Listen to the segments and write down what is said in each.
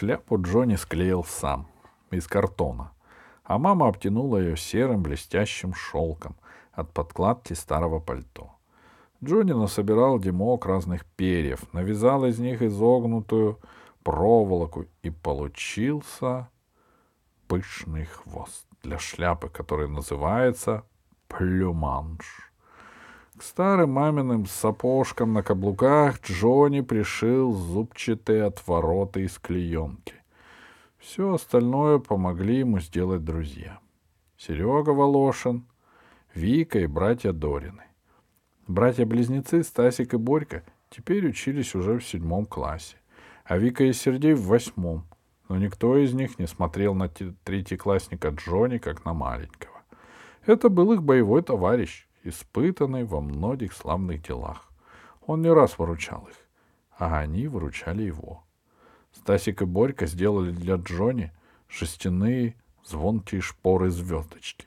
Шляпу Джонни склеил сам, из картона, а мама обтянула ее серым блестящим шелком от подкладки старого пальто. Джонни насобирал дымок разных перьев, навязал из них изогнутую проволоку, и получился пышный хвост для шляпы, который называется плюманш. К старым маминым сапожкам на каблуках Джонни пришил зубчатые отвороты из клеенки. Все остальное помогли ему сделать друзья. Серега Волошин, Вика и братья Дорины. Братья-близнецы Стасик и Борька теперь учились уже в седьмом классе, а Вика и Сергей в восьмом, но никто из них не смотрел на третьеклассника Джонни как на маленького. Это был их боевой товарищ, испытанный во многих славных делах. Он не раз выручал их, а они выручали его. Стасик и Борька сделали для Джонни шестяные звонкие шпоры звездочки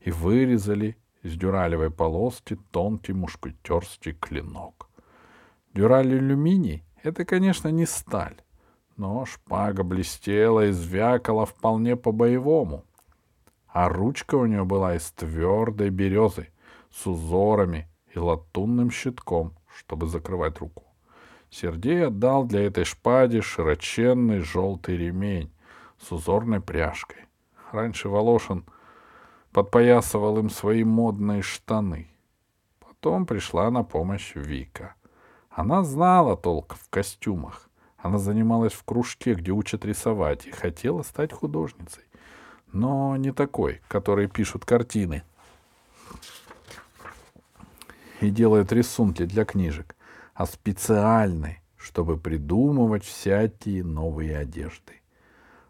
и вырезали из дюралевой полоски тонкий мушкетерский клинок. Дюраль алюминий — это, конечно, не сталь, но шпага блестела и звякала вполне по-боевому. А ручка у нее была из твердой березы, с узорами и латунным щитком, чтобы закрывать руку. Сергей отдал для этой шпади широченный желтый ремень с узорной пряжкой. Раньше Волошин подпоясывал им свои модные штаны. Потом пришла на помощь Вика. Она знала толк в костюмах. Она занималась в кружке, где учат рисовать, и хотела стать художницей. Но не такой, который пишут картины, и делают рисунки для книжек, а специальной, чтобы придумывать всякие новые одежды.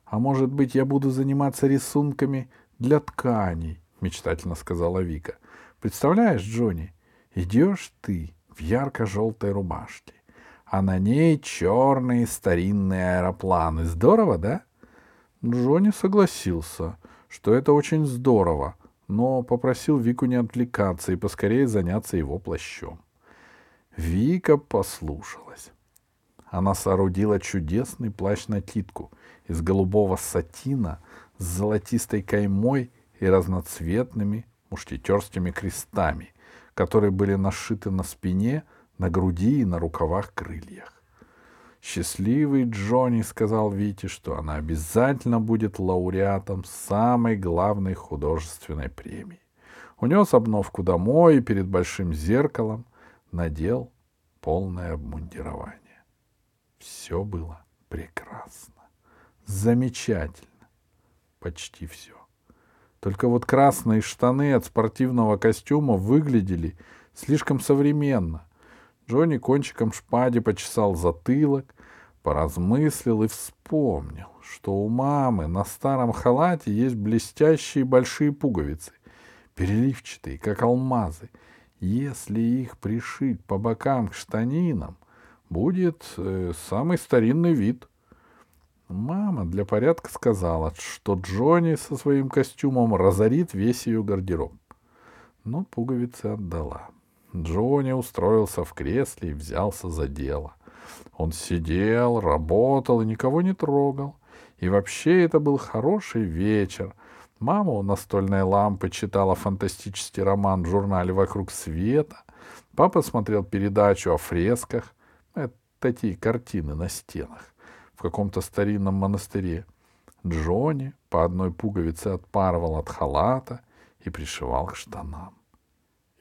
А может быть, я буду заниматься рисунками для тканей, мечтательно сказала Вика. Представляешь, Джонни, идешь ты в ярко-желтой рубашке, а на ней черные старинные аэропланы. Здорово, да? Джонни согласился, что это очень здорово, но попросил Вику не отвлекаться и поскорее заняться его плащом. Вика послушалась. Она соорудила чудесный плащ-накидку из голубого сатина с золотистой каймой и разноцветными мушкетерскими крестами, которые были нашиты на спине, на груди и на рукавах крыльях. Счастливый Джонни сказал Вите, что она обязательно будет лауреатом самой главной художественной премии. Унес обновку домой и перед большим зеркалом надел полное обмундирование. Все было прекрасно, замечательно, почти все. Только вот красные штаны от спортивного костюма выглядели слишком современно. Джонни кончиком шпади почесал затылок, поразмыслил и вспомнил, что у мамы на старом халате есть блестящие большие пуговицы, переливчатые, как алмазы. Если их пришить по бокам к штанинам, будет э, самый старинный вид. Мама для порядка сказала, что Джонни со своим костюмом разорит весь ее гардероб. Но пуговицы отдала. Джонни устроился в кресле и взялся за дело — он сидел, работал и никого не трогал. И вообще это был хороший вечер. Мама у настольной лампы читала фантастический роман в журнале «Вокруг света». Папа смотрел передачу о фресках. Это такие картины на стенах в каком-то старинном монастыре. Джонни по одной пуговице отпарывал от халата и пришивал к штанам.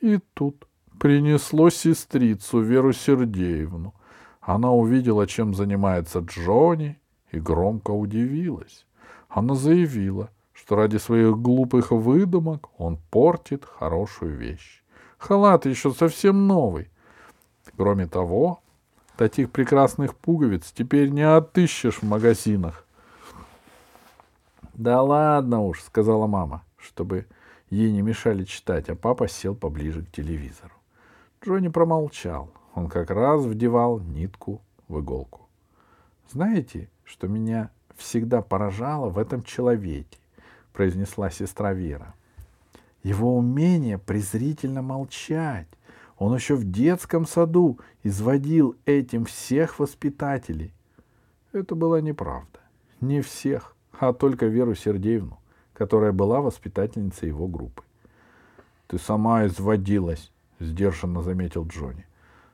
И тут принесло сестрицу Веру Сергеевну — она увидела, чем занимается Джонни, и громко удивилась. Она заявила, что ради своих глупых выдумок он портит хорошую вещь. Халат еще совсем новый. Кроме того, таких прекрасных пуговиц теперь не отыщешь в магазинах. «Да ладно уж», — сказала мама, чтобы ей не мешали читать, а папа сел поближе к телевизору. Джонни промолчал. Он как раз вдевал нитку в иголку. «Знаете, что меня всегда поражало в этом человеке?» — произнесла сестра Вера. «Его умение презрительно молчать. Он еще в детском саду изводил этим всех воспитателей». Это была неправда. Не всех, а только Веру Сергеевну, которая была воспитательницей его группы. «Ты сама изводилась», — сдержанно заметил Джонни.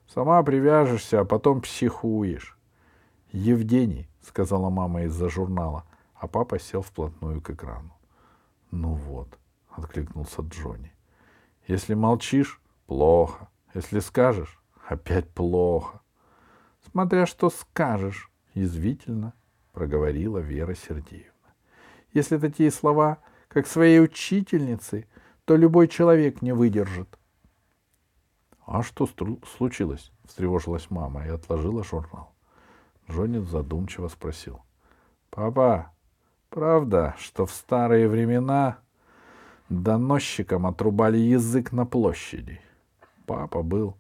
«Сама привяжешься, а потом психуешь». «Евгений», — сказала мама из-за журнала, а папа сел вплотную к экрану. «Ну вот», — откликнулся Джонни. «Если молчишь — плохо. Если скажешь — опять плохо». «Смотря что скажешь», — язвительно проговорила Вера Сергеевна. «Если такие слова, как своей учительницы, то любой человек не выдержит». «А что случилось?» — встревожилась мама и отложила журнал. Джонни задумчиво спросил. «Папа, правда, что в старые времена доносчикам отрубали язык на площади?» Папа был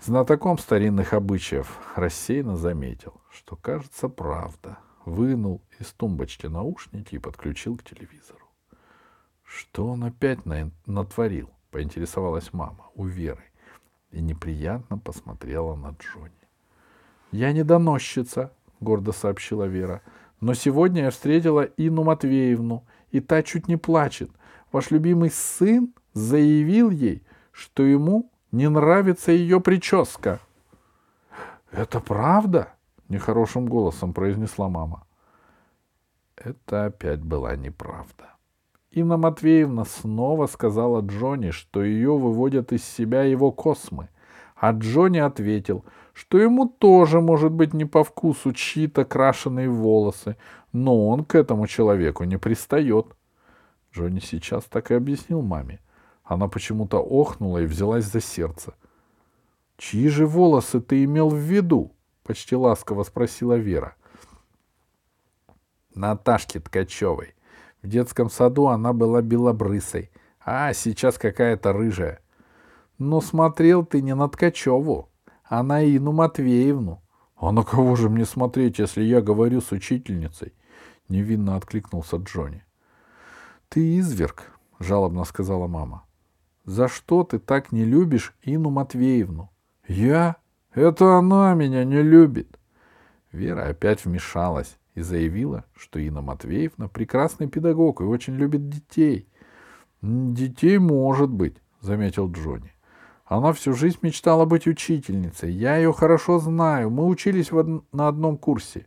знатоком старинных обычаев, рассеянно заметил, что, кажется, правда. Вынул из тумбочки наушники и подключил к телевизору. Что он опять на... натворил? Поинтересовалась мама у Веры и неприятно посмотрела на Джонни. «Я не доносчица», — гордо сообщила Вера. «Но сегодня я встретила Инну Матвеевну, и та чуть не плачет. Ваш любимый сын заявил ей, что ему не нравится ее прическа». «Это правда?» — нехорошим голосом произнесла мама. Это опять была неправда. Инна Матвеевна снова сказала Джонни, что ее выводят из себя его космы, а Джонни ответил, что ему тоже может быть не по вкусу чьи-то крашеные волосы, но он к этому человеку не пристает. Джонни сейчас так и объяснил маме. Она почему-то охнула и взялась за сердце. «Чьи же волосы ты имел в виду?» — почти ласково спросила Вера. «Наташки Ткачевой. В детском саду она была белобрысой, а сейчас какая-то рыжая. Но смотрел ты не на Ткачеву, а на Ину Матвеевну. А на кого же мне смотреть, если я говорю с учительницей? Невинно откликнулся Джонни. Ты изверг, жалобно сказала мама. За что ты так не любишь Ину Матвеевну? Я? Это она меня не любит. Вера опять вмешалась и заявила, что Инна Матвеевна прекрасный педагог и очень любит детей. «Детей может быть», — заметил Джонни. «Она всю жизнь мечтала быть учительницей. Я ее хорошо знаю. Мы учились од... на одном курсе».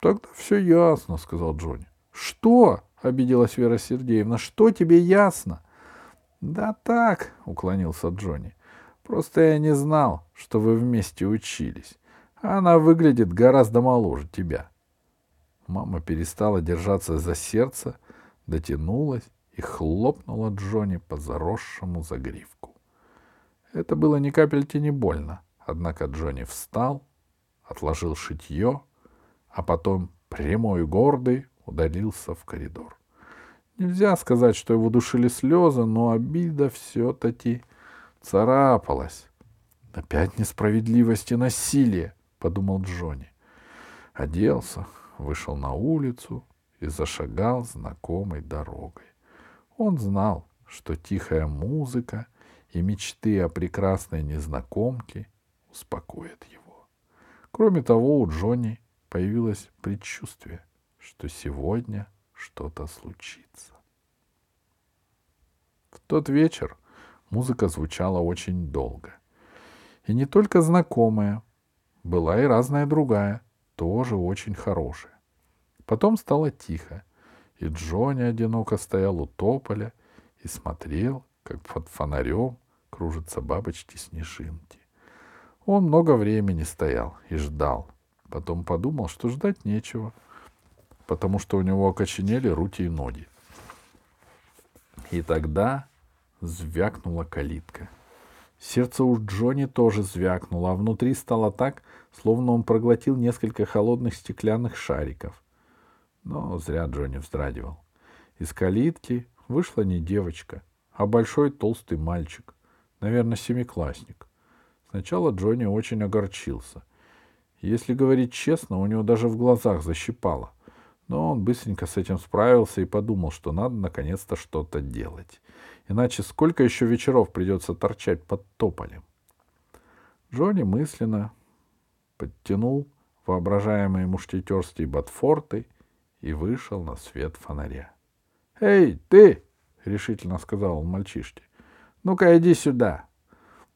«Тогда все ясно», — сказал Джонни. «Что?» — обиделась Вера Сергеевна. «Что тебе ясно?» «Да так», — уклонился Джонни. «Просто я не знал, что вы вместе учились. Она выглядит гораздо моложе тебя». Мама перестала держаться за сердце, дотянулась и хлопнула Джонни по заросшему загривку. Это было ни капельки не больно, однако Джонни встал, отложил шитье, а потом прямой и гордый удалился в коридор. Нельзя сказать, что его душили слезы, но обида все-таки царапалась. Опять несправедливость и насилие, подумал Джонни. Оделся, вышел на улицу и зашагал знакомой дорогой. Он знал, что тихая музыка и мечты о прекрасной незнакомке успокоят его. Кроме того, у Джонни появилось предчувствие, что сегодня что-то случится. В тот вечер музыка звучала очень долго. И не только знакомая, была и разная другая — тоже очень хорошее. Потом стало тихо, и Джонни одиноко стоял у тополя и смотрел, как под фонарем кружатся бабочки-снежинки. Он много времени стоял и ждал. Потом подумал, что ждать нечего, потому что у него окоченели руки и ноги. И тогда звякнула калитка — Сердце у Джонни тоже звякнуло, а внутри стало так, словно он проглотил несколько холодных стеклянных шариков. Но зря Джонни вздрагивал. Из калитки вышла не девочка, а большой толстый мальчик, наверное, семиклассник. Сначала Джонни очень огорчился. Если говорить честно, у него даже в глазах защипало. Но он быстренько с этим справился и подумал, что надо наконец-то что-то делать. Иначе сколько еще вечеров придется торчать под тополем? Джонни мысленно подтянул воображаемые мушкетерские ботфорты и вышел на свет фонаря. — Эй, ты! — решительно сказал он мальчишке. — Ну-ка, иди сюда.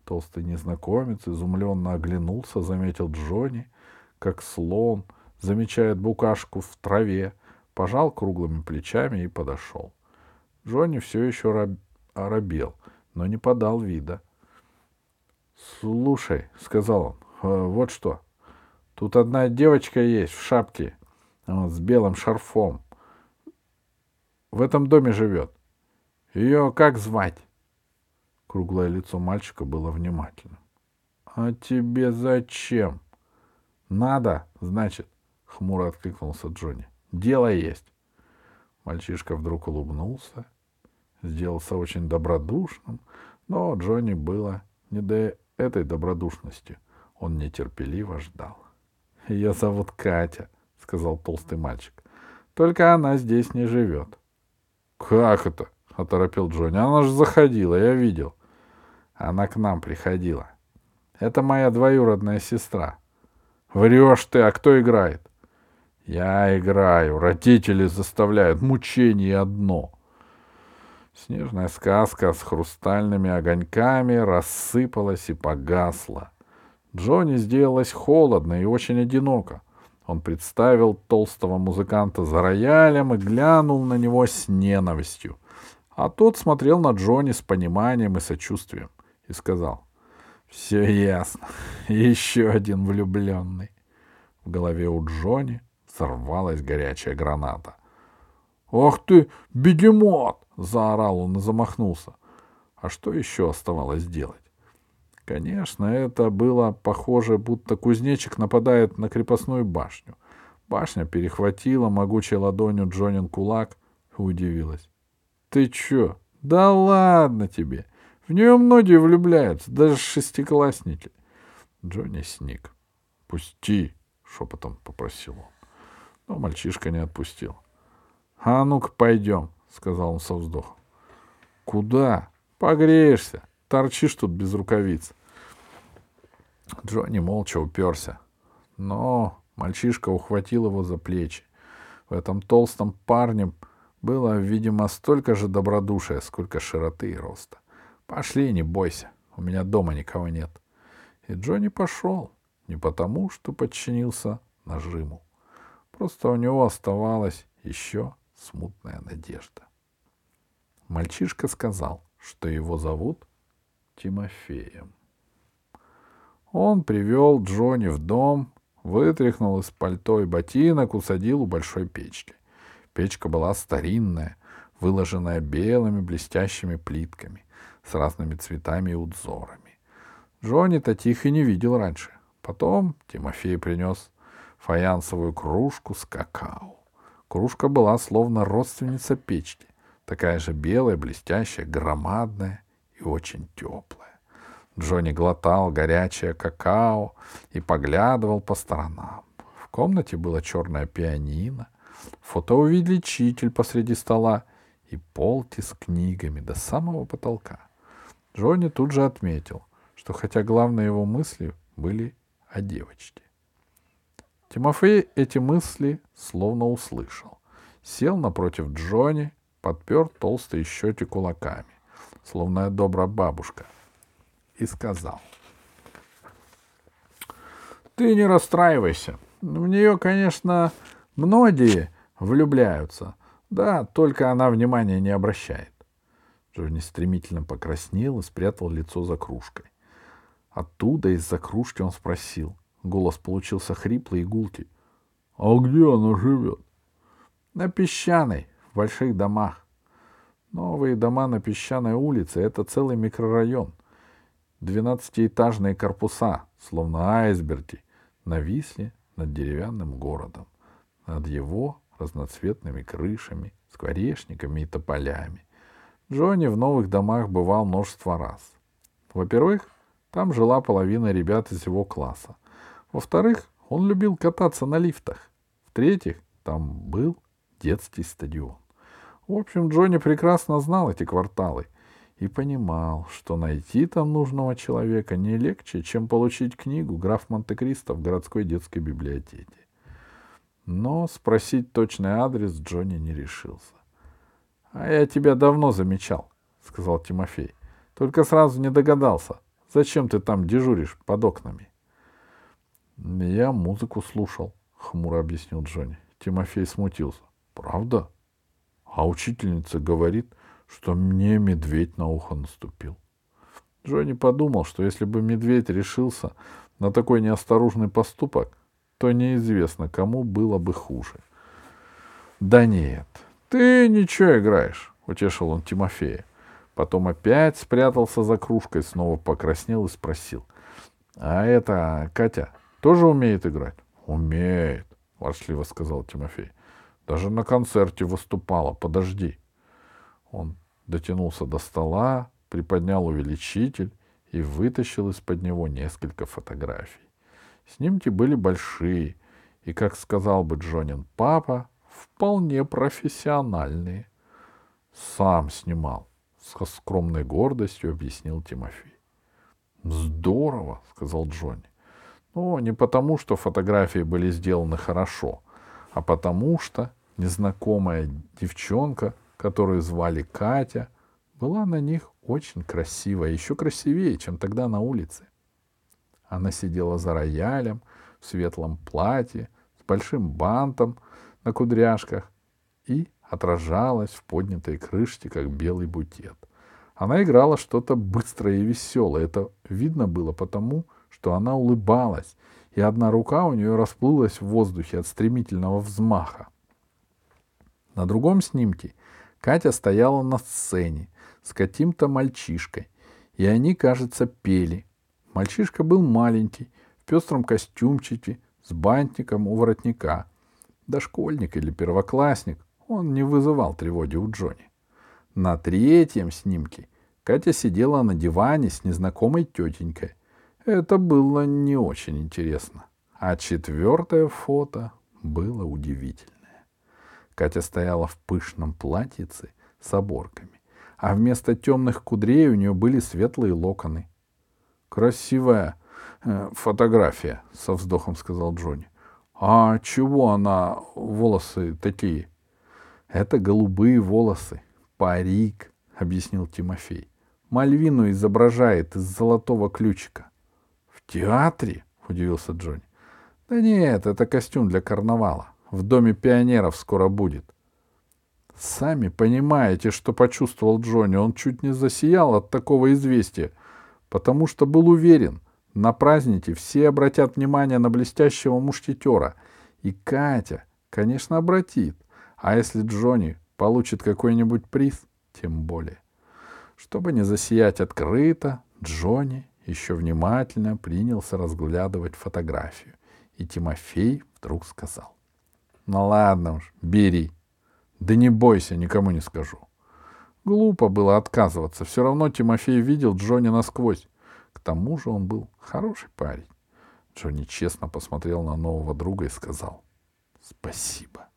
Толстый незнакомец изумленно оглянулся, заметил Джонни, как слон замечает букашку в траве, пожал круглыми плечами и подошел. Джонни все еще раб... оробел, но не подал вида. — Слушай, — сказал он, — вот что. Тут одна девочка есть в шапке вот, с белым шарфом. В этом доме живет. Ее как звать? Круглое лицо мальчика было внимательным. — А тебе зачем? — Надо, значит, — хмуро откликнулся Джонни. — Дело есть. Мальчишка вдруг улыбнулся, сделался очень добродушным, но Джонни было не до этой добродушности. Он нетерпеливо ждал. — Ее зовут Катя, — сказал толстый мальчик. — Только она здесь не живет. — Как это? — оторопил Джонни. — Она же заходила, я видел. Она к нам приходила. Это моя двоюродная сестра. Врешь ты, а кто играет? Я играю. Родители заставляют. Мучение одно. Снежная сказка с хрустальными огоньками рассыпалась и погасла. Джонни сделалось холодно и очень одиноко. Он представил толстого музыканта за роялем и глянул на него с ненавистью. А тот смотрел на Джонни с пониманием и сочувствием и сказал, «Все ясно. Еще один влюбленный». В голове у Джонни взорвалась горячая граната. «Ах ты, бегемот!» — заорал он и замахнулся. А что еще оставалось делать? Конечно, это было похоже, будто кузнечик нападает на крепостную башню. Башня перехватила могучей ладонью Джонин кулак и удивилась. — Ты чё? Да ладно тебе! В нее многие влюбляются, даже шестиклассники. Джонни сник. — Пусти! — шепотом попросил он. Но мальчишка не отпустил. — А ну-ка пойдем, — сказал он со вздохом. — Куда? Погреешься. Торчишь тут без рукавиц. Джонни молча уперся. Но мальчишка ухватил его за плечи. В этом толстом парне было, видимо, столько же добродушия, сколько широты и роста. Пошли, не бойся, у меня дома никого нет. И Джонни пошел, не потому, что подчинился нажиму. Просто у него оставалась еще смутная надежда. Мальчишка сказал, что его зовут Тимофеем. Он привел Джонни в дом, вытряхнул из пальто и ботинок, усадил у большой печки. Печка была старинная, выложенная белыми блестящими плитками с разными цветами и узорами. Джонни-то тихо не видел раньше. Потом Тимофей принес фаянсовую кружку с какао. Кружка была словно родственница печки, такая же белая, блестящая, громадная очень теплая. Джонни глотал горячее какао и поглядывал по сторонам. В комнате было черное пианино, фотоувеличитель посреди стола и полки с книгами до самого потолка. Джонни тут же отметил, что хотя главные его мысли были о девочке. Тимофей эти мысли словно услышал. Сел напротив Джонни, подпер толстые щеки кулаками, словно добрая бабушка, и сказал. «Ты не расстраивайся. В нее, конечно, многие влюбляются. Да, только она внимания не обращает. Джонни стремительно покраснел и спрятал лицо за кружкой. Оттуда, из-за кружки, он спросил. Голос получился хриплый и гулкий. — А где она живет? — На песчаной, в больших домах. Новые дома на песчаной улице — это целый микрорайон. Двенадцатиэтажные корпуса, словно айсберги, нависли над деревянным городом, над его разноцветными крышами, скворечниками и тополями. Джонни в новых домах бывал множество раз. Во-первых, там жила половина ребят из его класса. Во-вторых, он любил кататься на лифтах. В-третьих, там был детский стадион. В общем, Джонни прекрасно знал эти кварталы и понимал, что найти там нужного человека не легче, чем получить книгу «Граф Монте-Кристо» в городской детской библиотеке. Но спросить точный адрес Джонни не решился. — А я тебя давно замечал, — сказал Тимофей. — Только сразу не догадался. Зачем ты там дежуришь под окнами? — Я музыку слушал, — хмуро объяснил Джонни. Тимофей смутился. — Правда? А учительница говорит, что мне медведь на ухо наступил. Джонни подумал, что если бы медведь решился на такой неосторожный поступок, то неизвестно, кому было бы хуже. — Да нет, ты ничего играешь, — утешил он Тимофея. Потом опять спрятался за кружкой, снова покраснел и спросил. — А это Катя тоже умеет играть? — Умеет, — ворчливо сказал Тимофей. — Даже на концерте выступала. Подожди. Он дотянулся до стола, приподнял увеличитель и вытащил из-под него несколько фотографий. Снимки были большие и, как сказал бы Джонин папа, вполне профессиональные. Сам снимал, со скромной гордостью объяснил Тимофей. Здорово, сказал Джонни. Но не потому, что фотографии были сделаны хорошо, а потому что незнакомая девчонка, которую звали Катя, была на них очень красивая, еще красивее, чем тогда на улице. Она сидела за роялем в светлом платье с большим бантом на кудряшках и отражалась в поднятой крышке, как белый букет. Она играла что-то быстрое и веселое. Это видно было потому, что она улыбалась, и одна рука у нее расплылась в воздухе от стремительного взмаха. На другом снимке Катя стояла на сцене с каким-то мальчишкой, и они, кажется, пели. Мальчишка был маленький, в пестром костюмчике, с бантиком у воротника. Дошкольник или первоклассник, он не вызывал тревоги у Джонни. На третьем снимке Катя сидела на диване с незнакомой тетенькой. Это было не очень интересно. А четвертое фото было удивительное. Катя стояла в пышном платьице с оборками, а вместо темных кудрей у нее были светлые локоны — Красивая э, фотография, со вздохом сказал Джонни. А чего она волосы такие? Это голубые волосы, парик, объяснил Тимофей. Мальвину изображает из золотого ключика. Театре? удивился Джонни. Да нет, это костюм для карнавала. В доме пионеров скоро будет. Сами понимаете, что почувствовал Джонни. Он чуть не засиял от такого известия — потому что был уверен, на празднике все обратят внимание на блестящего мушкетера, и Катя, конечно, обратит, а если Джонни получит какой-нибудь приз, тем более. Чтобы не засиять открыто, Джонни еще внимательно принялся разглядывать фотографию, и Тимофей вдруг сказал. — Ну ладно уж, бери. Да не бойся, никому не скажу. — Глупо было отказываться. Все равно Тимофей видел Джонни насквозь. К тому же он был хороший парень. Джонни честно посмотрел на нового друга и сказал «Спасибо».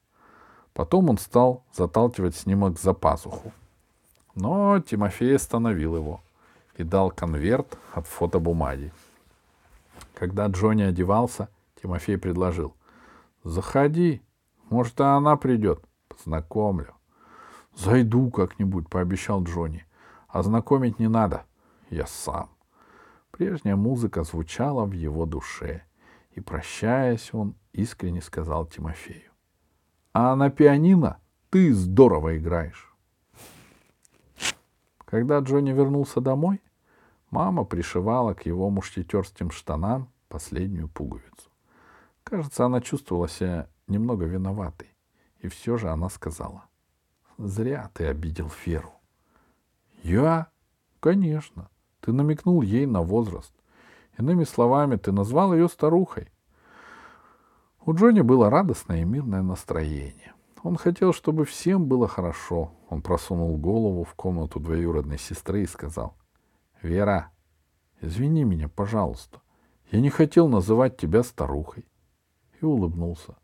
Потом он стал заталкивать снимок за пазуху. Но Тимофей остановил его и дал конверт от фотобумаги. Когда Джонни одевался, Тимофей предложил «Заходи, может, и она придет, познакомлю». Зайду как-нибудь, пообещал Джонни. А знакомить не надо. Я сам. Прежняя музыка звучала в его душе, и, прощаясь, он искренне сказал Тимофею. А на пианино ты здорово играешь. Когда Джонни вернулся домой, мама пришивала к его мушкетерским штанам последнюю пуговицу. Кажется, она чувствовала себя немного виноватой, и все же она сказала — Зря ты обидел Феру. Я? Конечно. Ты намекнул ей на возраст. Иными словами, ты назвал ее старухой. У Джонни было радостное и мирное настроение. Он хотел, чтобы всем было хорошо. Он просунул голову в комнату двоюродной сестры и сказал, «Вера, извини меня, пожалуйста. Я не хотел называть тебя старухой». И улыбнулся.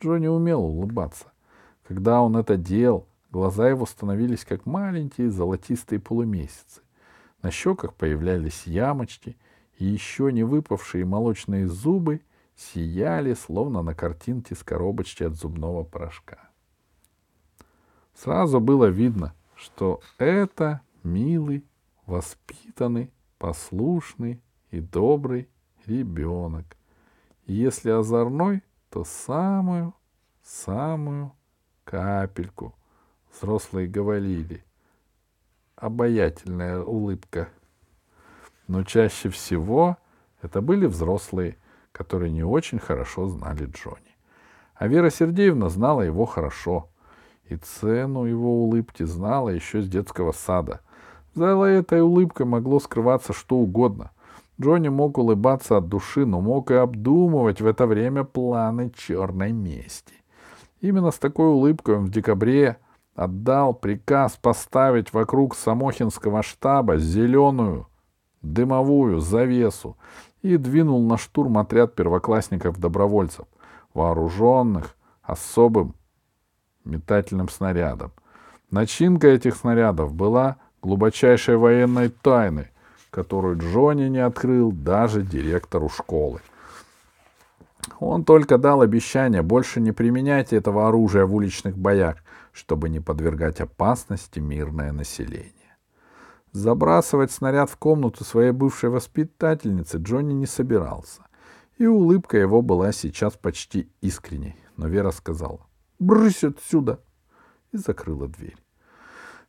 Джонни умел улыбаться. Когда он это делал, Глаза его становились как маленькие золотистые полумесяцы. На щеках появлялись ямочки, и еще не выпавшие молочные зубы сияли, словно на картинке с коробочки от зубного порошка. Сразу было видно, что это милый, воспитанный, послушный и добрый ребенок. И если озорной, то самую, самую капельку. Взрослые говорили. Обаятельная улыбка. Но чаще всего это были взрослые, которые не очень хорошо знали Джонни. А Вера Сергеевна знала его хорошо. И цену его улыбки знала еще с детского сада. За этой улыбкой могло скрываться что угодно. Джонни мог улыбаться от души, но мог и обдумывать в это время планы черной мести. Именно с такой улыбкой он в декабре отдал приказ поставить вокруг Самохинского штаба зеленую дымовую завесу и двинул на штурм отряд первоклассников-добровольцев, вооруженных особым метательным снарядом. Начинка этих снарядов была глубочайшей военной тайной, которую Джонни не открыл даже директору школы. Он только дал обещание больше не применять этого оружия в уличных боях, чтобы не подвергать опасности мирное население. Забрасывать снаряд в комнату своей бывшей воспитательницы Джонни не собирался. И улыбка его была сейчас почти искренней. Но Вера сказала «Брысь отсюда!» и закрыла дверь.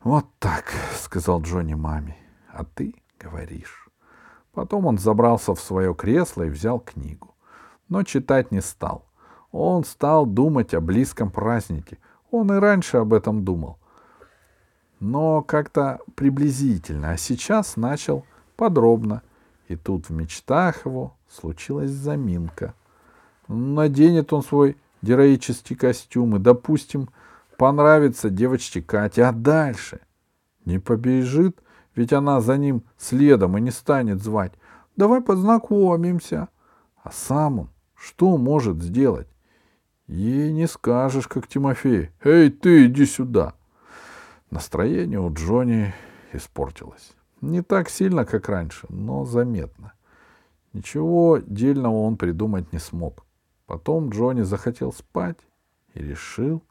«Вот так», — сказал Джонни маме, — «а ты говоришь». Потом он забрался в свое кресло и взял книгу. Но читать не стал. Он стал думать о близком празднике. Он и раньше об этом думал. Но как-то приблизительно. А сейчас начал подробно. И тут в мечтах его случилась заминка. Наденет он свой героический костюм и, допустим, понравится девочке Кате, а дальше не побежит, ведь она за ним следом и не станет звать. Давай познакомимся. А сам он что может сделать? Ей не скажешь, как Тимофей. Эй, ты, иди сюда. Настроение у Джонни испортилось. Не так сильно, как раньше, но заметно. Ничего дельного он придумать не смог. Потом Джонни захотел спать и решил,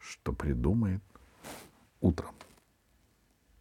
что придумает утром.